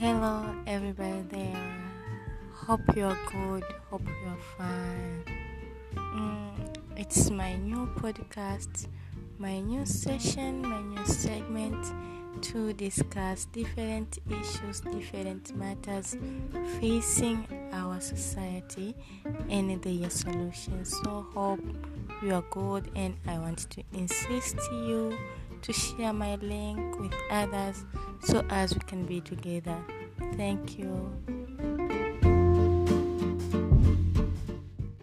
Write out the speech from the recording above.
Hello, everybody there. Hope you're good. Hope you're fine. Mm, it's my new podcast, my new session, my new segment to discuss different issues, different matters facing our society and their solutions. So, hope you are good, and I want to insist you to share my link with others so as we can be together. Thank you.